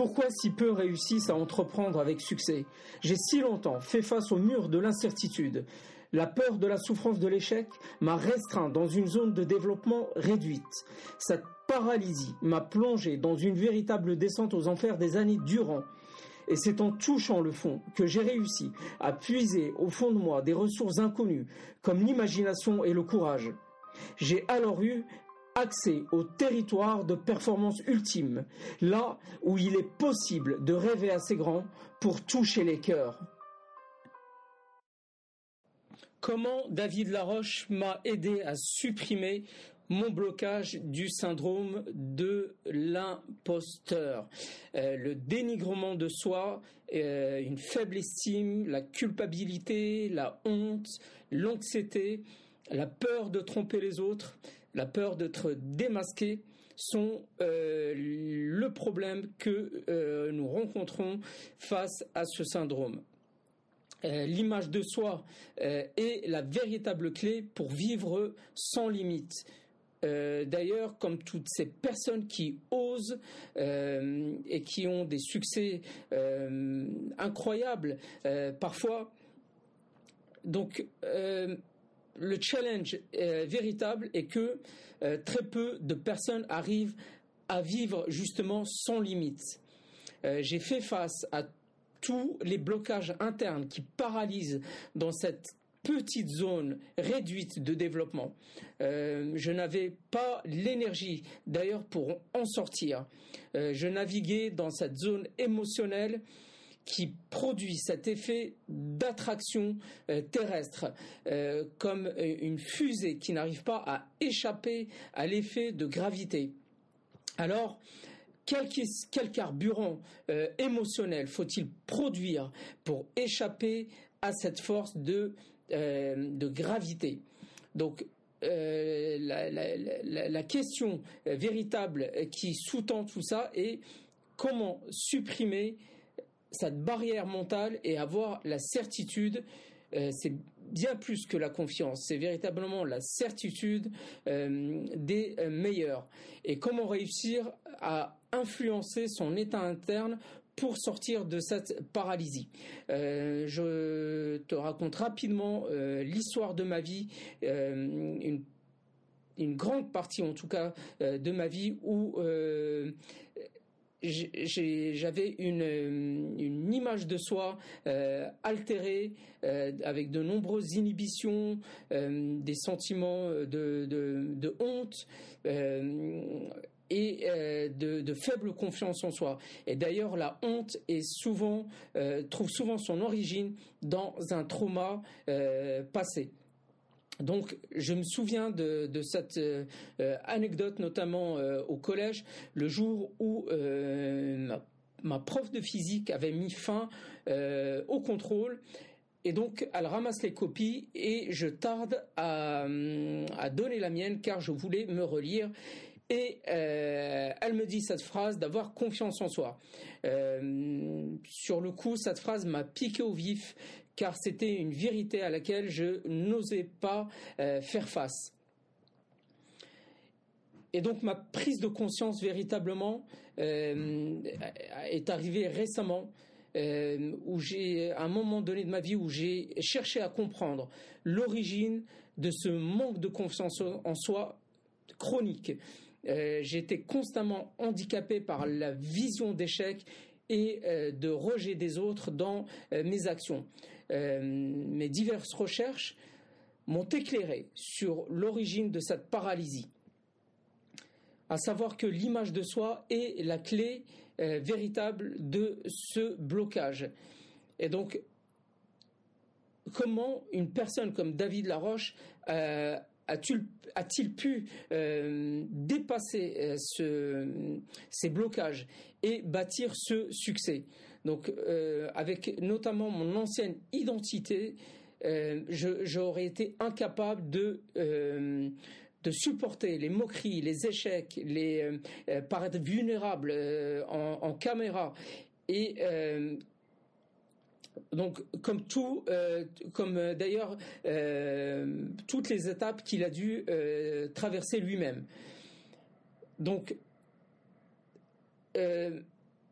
Pourquoi si peu réussissent à entreprendre avec succès? J'ai si longtemps fait face au mur de l'incertitude. La peur de la souffrance de l'échec m'a restreint dans une zone de développement réduite. Cette paralysie m'a plongé dans une véritable descente aux enfers des années durant. Et c'est en touchant le fond que j'ai réussi à puiser au fond de moi des ressources inconnues, comme l'imagination et le courage. J'ai alors eu accès au territoire de performance ultime, là où il est possible de rêver assez grand pour toucher les cœurs. Comment David Laroche m'a aidé à supprimer mon blocage du syndrome de l'imposteur, euh, le dénigrement de soi, euh, une faible estime, la culpabilité, la honte, l'anxiété, la peur de tromper les autres, la peur d'être démasqué sont euh, le problème que nous rencontrons face à ce syndrome. L'image de soi est la véritable clé pour vivre sans limite. Euh, d'ailleurs, comme toutes ces personnes qui osent euh, et qui ont des succès euh, incroyables, parfois, donc le challenge véritable est que très peu de personnes arrivent à vivre justement sans limite. J'ai fait face à tous les blocages internes qui paralysent dans cette petite zone réduite de développement. Euh, je n'avais pas l'énergie d'ailleurs pour en sortir. Euh, je naviguais dans cette zone émotionnelle qui produit cet effet d'attraction euh, terrestre, comme une fusée qui n'arrive pas à échapper à l'effet de gravité. Alors, quel, carburant émotionnel faut-il produire pour échapper à cette force de euh, gravité? Donc euh, la, question véritable qui sous-tend tout ça est comment supprimer cette barrière mentale et avoir la certitude euh, c'est bien plus que la confiance, c'est véritablement la certitude des meilleurs. Et comment réussir à influencer son état interne pour sortir de cette paralysie. Euh, je te raconte rapidement euh, l'histoire de ma vie, euh, une, grande partie en tout cas de ma vie où j'avais une, image de soi altérée, avec de nombreuses inhibitions, des sentiments de, honte et euh, de, faible confiance en soi. Et d'ailleurs, la honte euh, trouve souvent son origine dans un trauma euh, passé. Donc, je me souviens de, cette euh, anecdote, notamment au collège, le jour où ma, prof de physique avait mis fin au contrôle. Et donc, elle ramasse les copies et je tarde à donner la mienne car je voulais me relire. Et euh, elle me dit cette phrase d'avoir confiance en soi. Euh, sur le coup, cette phrase m'a piqué au vif car c'était une vérité à laquelle je n'osais pas euh, faire face. Et donc ma prise de conscience véritablement est arrivée récemment. où j'ai à un moment donné de ma vie où j'ai cherché à comprendre l'origine de ce manque de confiance en soi chronique euh, j'étais constamment handicapé par la vision d'échec et euh, de rejet des autres dans euh, mes actions. mes diverses recherches m'ont éclairé sur l'origine de cette paralysie à savoir que l'image de soi est la clé véritable de ce blocage. Et donc, comment une personne comme David Laroche a-t-il pu euh, dépasser euh, ce, ces blocages et bâtir ce succès? Donc, euh, avec notamment mon ancienne identité, j'aurais été incapable de supporter les moqueries, les échecs, les paraître vulnérable en, en, caméra. Et donc, comme tout, euh, comme euh, d'ailleurs euh, toutes les étapes qu'il a dû traverser lui-même. Donc,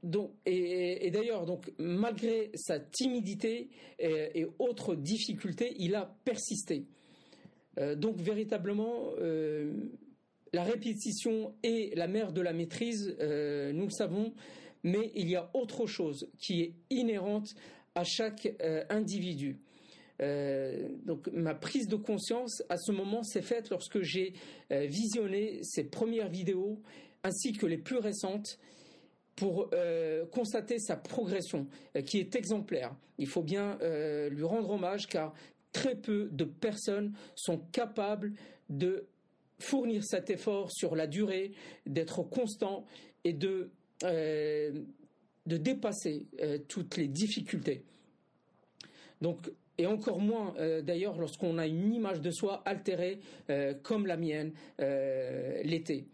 donc, et, d'ailleurs, donc, malgré sa timidité et, autres difficultés, il a persisté. Donc, véritablement, la répétition est la mère de la maîtrise, nous le savons, mais il y a autre chose qui est inhérente à chaque individu. donc ma prise de conscience à ce moment s'est faite lorsque j'ai visionné ces premières vidéos ainsi que les plus récentes pour euh, constater sa progression, euh, qui est exemplaire. Il faut bien euh, lui rendre hommage car très peu de personnes sont capables de fournir cet effort sur la durée, d'être constant et de, de dépasser toutes les difficultés. Donc, et encore moins d'ailleurs lorsqu'on a une image de soi altérée comme la mienne l'était.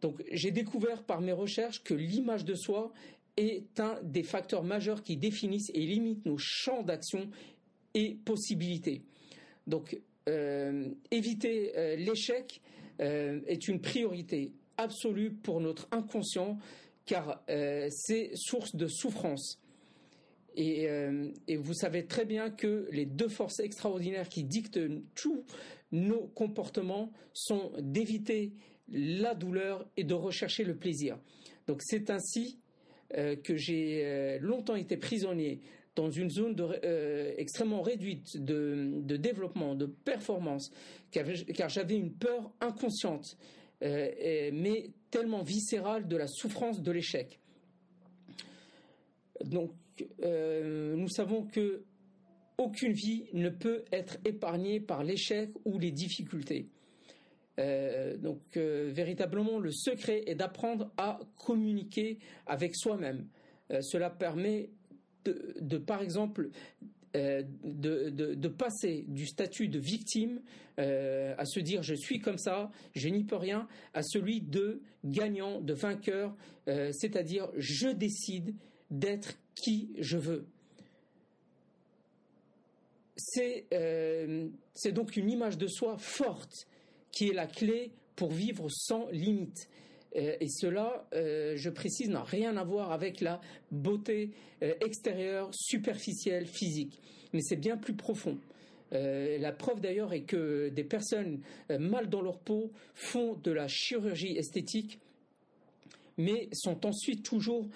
Donc j'ai découvert par mes recherches que l'image de soi est un des facteurs majeurs qui définissent et limitent nos champs d'action et possibilités. Donc euh, éviter euh, l'échec euh, est une priorité absolue pour notre inconscient car c'est source de souffrance. Et, et, vous savez très bien que les deux forces extraordinaires qui dictent tous nos comportements sont d'éviter la douleur et de rechercher le plaisir. Donc c'est ainsi euh, que j'ai euh, longtemps été prisonnier dans une zone euh, extrêmement réduite de, développement, de performance, car, j'avais une peur inconsciente, mais tellement viscérale de la souffrance de l'échec. Donc, nous savons que aucune vie ne peut être épargnée par l'échec ou les difficultés. Euh, donc euh, véritablement, le secret est d'apprendre à communiquer avec soi-même. Euh, cela permet de, par exemple, de, passer du statut de victime à se dire je suis comme ça, je n'y peux rien, à celui de gagnant, de vainqueur, c'est-à-dire je décide d'être qui je veux. C'est donc une image de soi forte qui est la clé pour vivre sans limite. Euh, et cela, euh, je précise, n'a rien à voir avec la beauté euh, extérieure, superficielle, physique. Mais c'est bien plus profond. la preuve d'ailleurs est que des personnes mal dans leur peau font de la chirurgie esthétique, mais sont ensuite toujours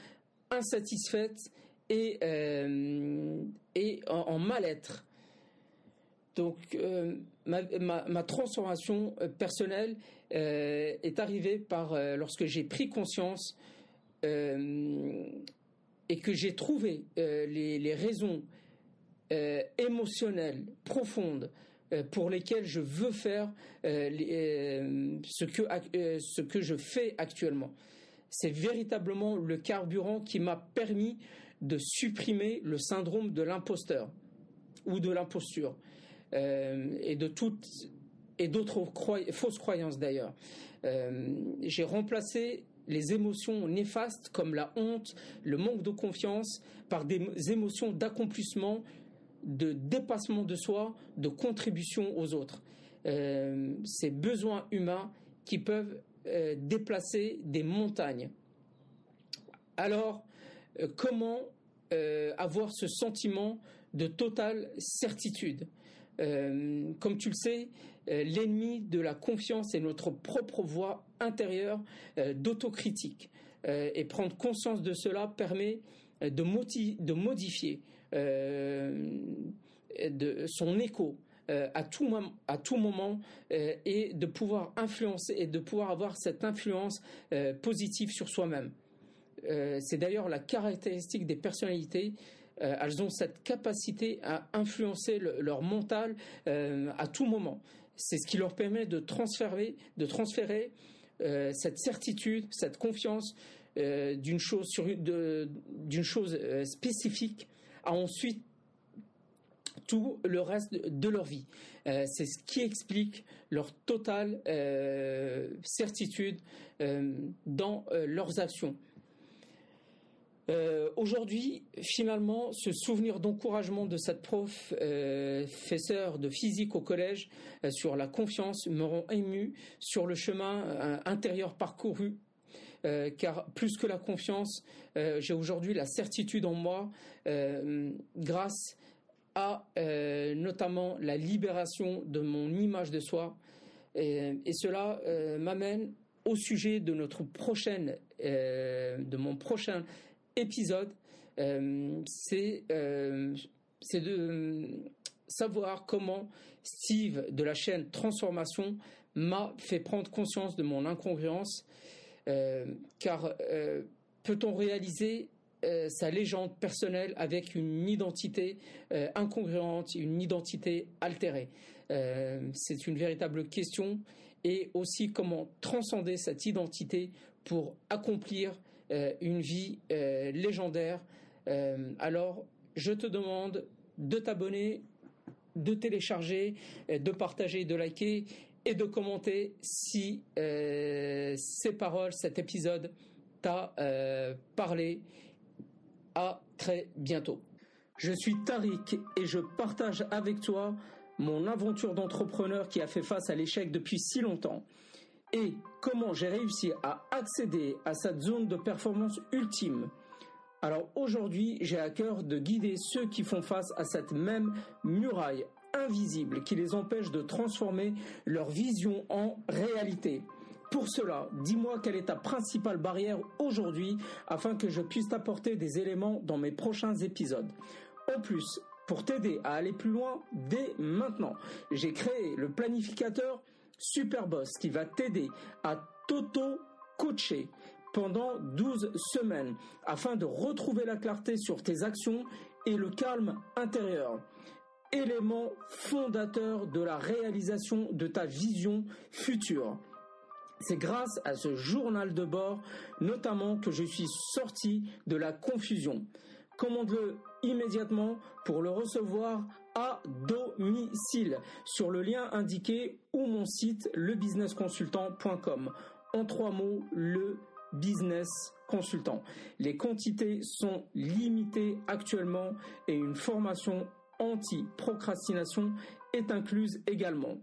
insatisfaites et, et en mal-être. Donc, euh, ma, transformation euh, personnelle euh, est arrivée par lorsque j'ai pris conscience et que j'ai trouvé les, raisons émotionnelles profondes pour lesquelles je veux faire ce, que, ce que je fais actuellement. C'est véritablement le carburant qui m'a permis de supprimer le syndrome de l'imposteur ou de l'imposture. Euh, et de toutes et d'autres fausses croyances d'ailleurs. Euh, j'ai remplacé les émotions néfastes comme la honte, le manque de confiance par des émotions d'accomplissement, de dépassement de soi, de contribution aux autres. Euh, ces besoins humains qui peuvent déplacer des montagnes. Alors, comment avoir ce sentiment de totale certitude? Euh, comme tu le sais, euh, l'ennemi de la confiance est notre propre voie intérieure euh, d'autocritique. et prendre conscience de cela permet de, modifier son écho à, tout, à tout moment et de pouvoir influencer et de pouvoir avoir cette influence positive sur soi-même. C'est d'ailleurs la caractéristique des personnalités euh, elles ont cette capacité à influencer leur mental euh, à tout moment. C'est ce qui leur permet de transférer, de transférer euh, cette certitude, cette confiance d'une chose, sur, d'une chose spécifique à ensuite tout le reste de leur vie. c'est ce qui explique leur totale certitude dans leurs actions. Euh, aujourd'hui, finalement, ce souvenir d'encouragement de cette prof, euh, professeur de physique au collège euh, sur la confiance me rend ému sur le chemin intérieur parcouru car plus que la confiance, j'ai aujourd'hui la certitude en moi, grâce à notamment la libération de mon image de soi. Et, et cela m'amène au sujet de notre prochaine, de mon prochain épisode, c'est c'est de savoir comment Steve de la chaîne Transformation m'a fait prendre conscience de mon incongruence, euh, car euh, peut-on réaliser euh, sa légende personnelle avec une identité incongruente, une identité altérée? C'est une véritable question et aussi comment transcender cette identité pour accomplir une vie légendaire. alors, je te demande de t'abonner de télécharger, euh, de partager, de liker et de commenter si euh, ces paroles, cet épisode t'a euh, parlé. À très bientôt. Je suis Tariq et je partage avec toi mon aventure d'entrepreneur qui a fait face à l'échec depuis si longtemps et comment j'ai réussi à accéder à cette zone de performance ultime. Alors aujourd'hui, j'ai à cœur de guider ceux qui font face à cette même muraille invisible qui les empêche de transformer leur vision en réalité. Pour cela, dis-moi quelle est ta principale barrière aujourd'hui afin que je puisse t'apporter des éléments dans mes prochains épisodes. En plus, pour t'aider à aller plus loin dès maintenant, j'ai créé le planificateur Superboss qui va t'aider à t'auto-coacher pendant 12 semaines afin de retrouver la clarté sur tes actions et le calme intérieur. Élément fondateur de la réalisation de ta vision future. C'est grâce à ce journal de bord notamment que je suis sorti de la confusion. Commande-le immédiatement pour le recevoir à domicile sur le lien indiqué ou mon site lebusinessconsultant.com. En trois mots, le business consultant. Les quantités sont limitées actuellement et une formation anti-procrastination est incluse également.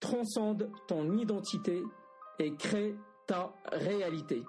Transcende ton identité et crée ta réalité.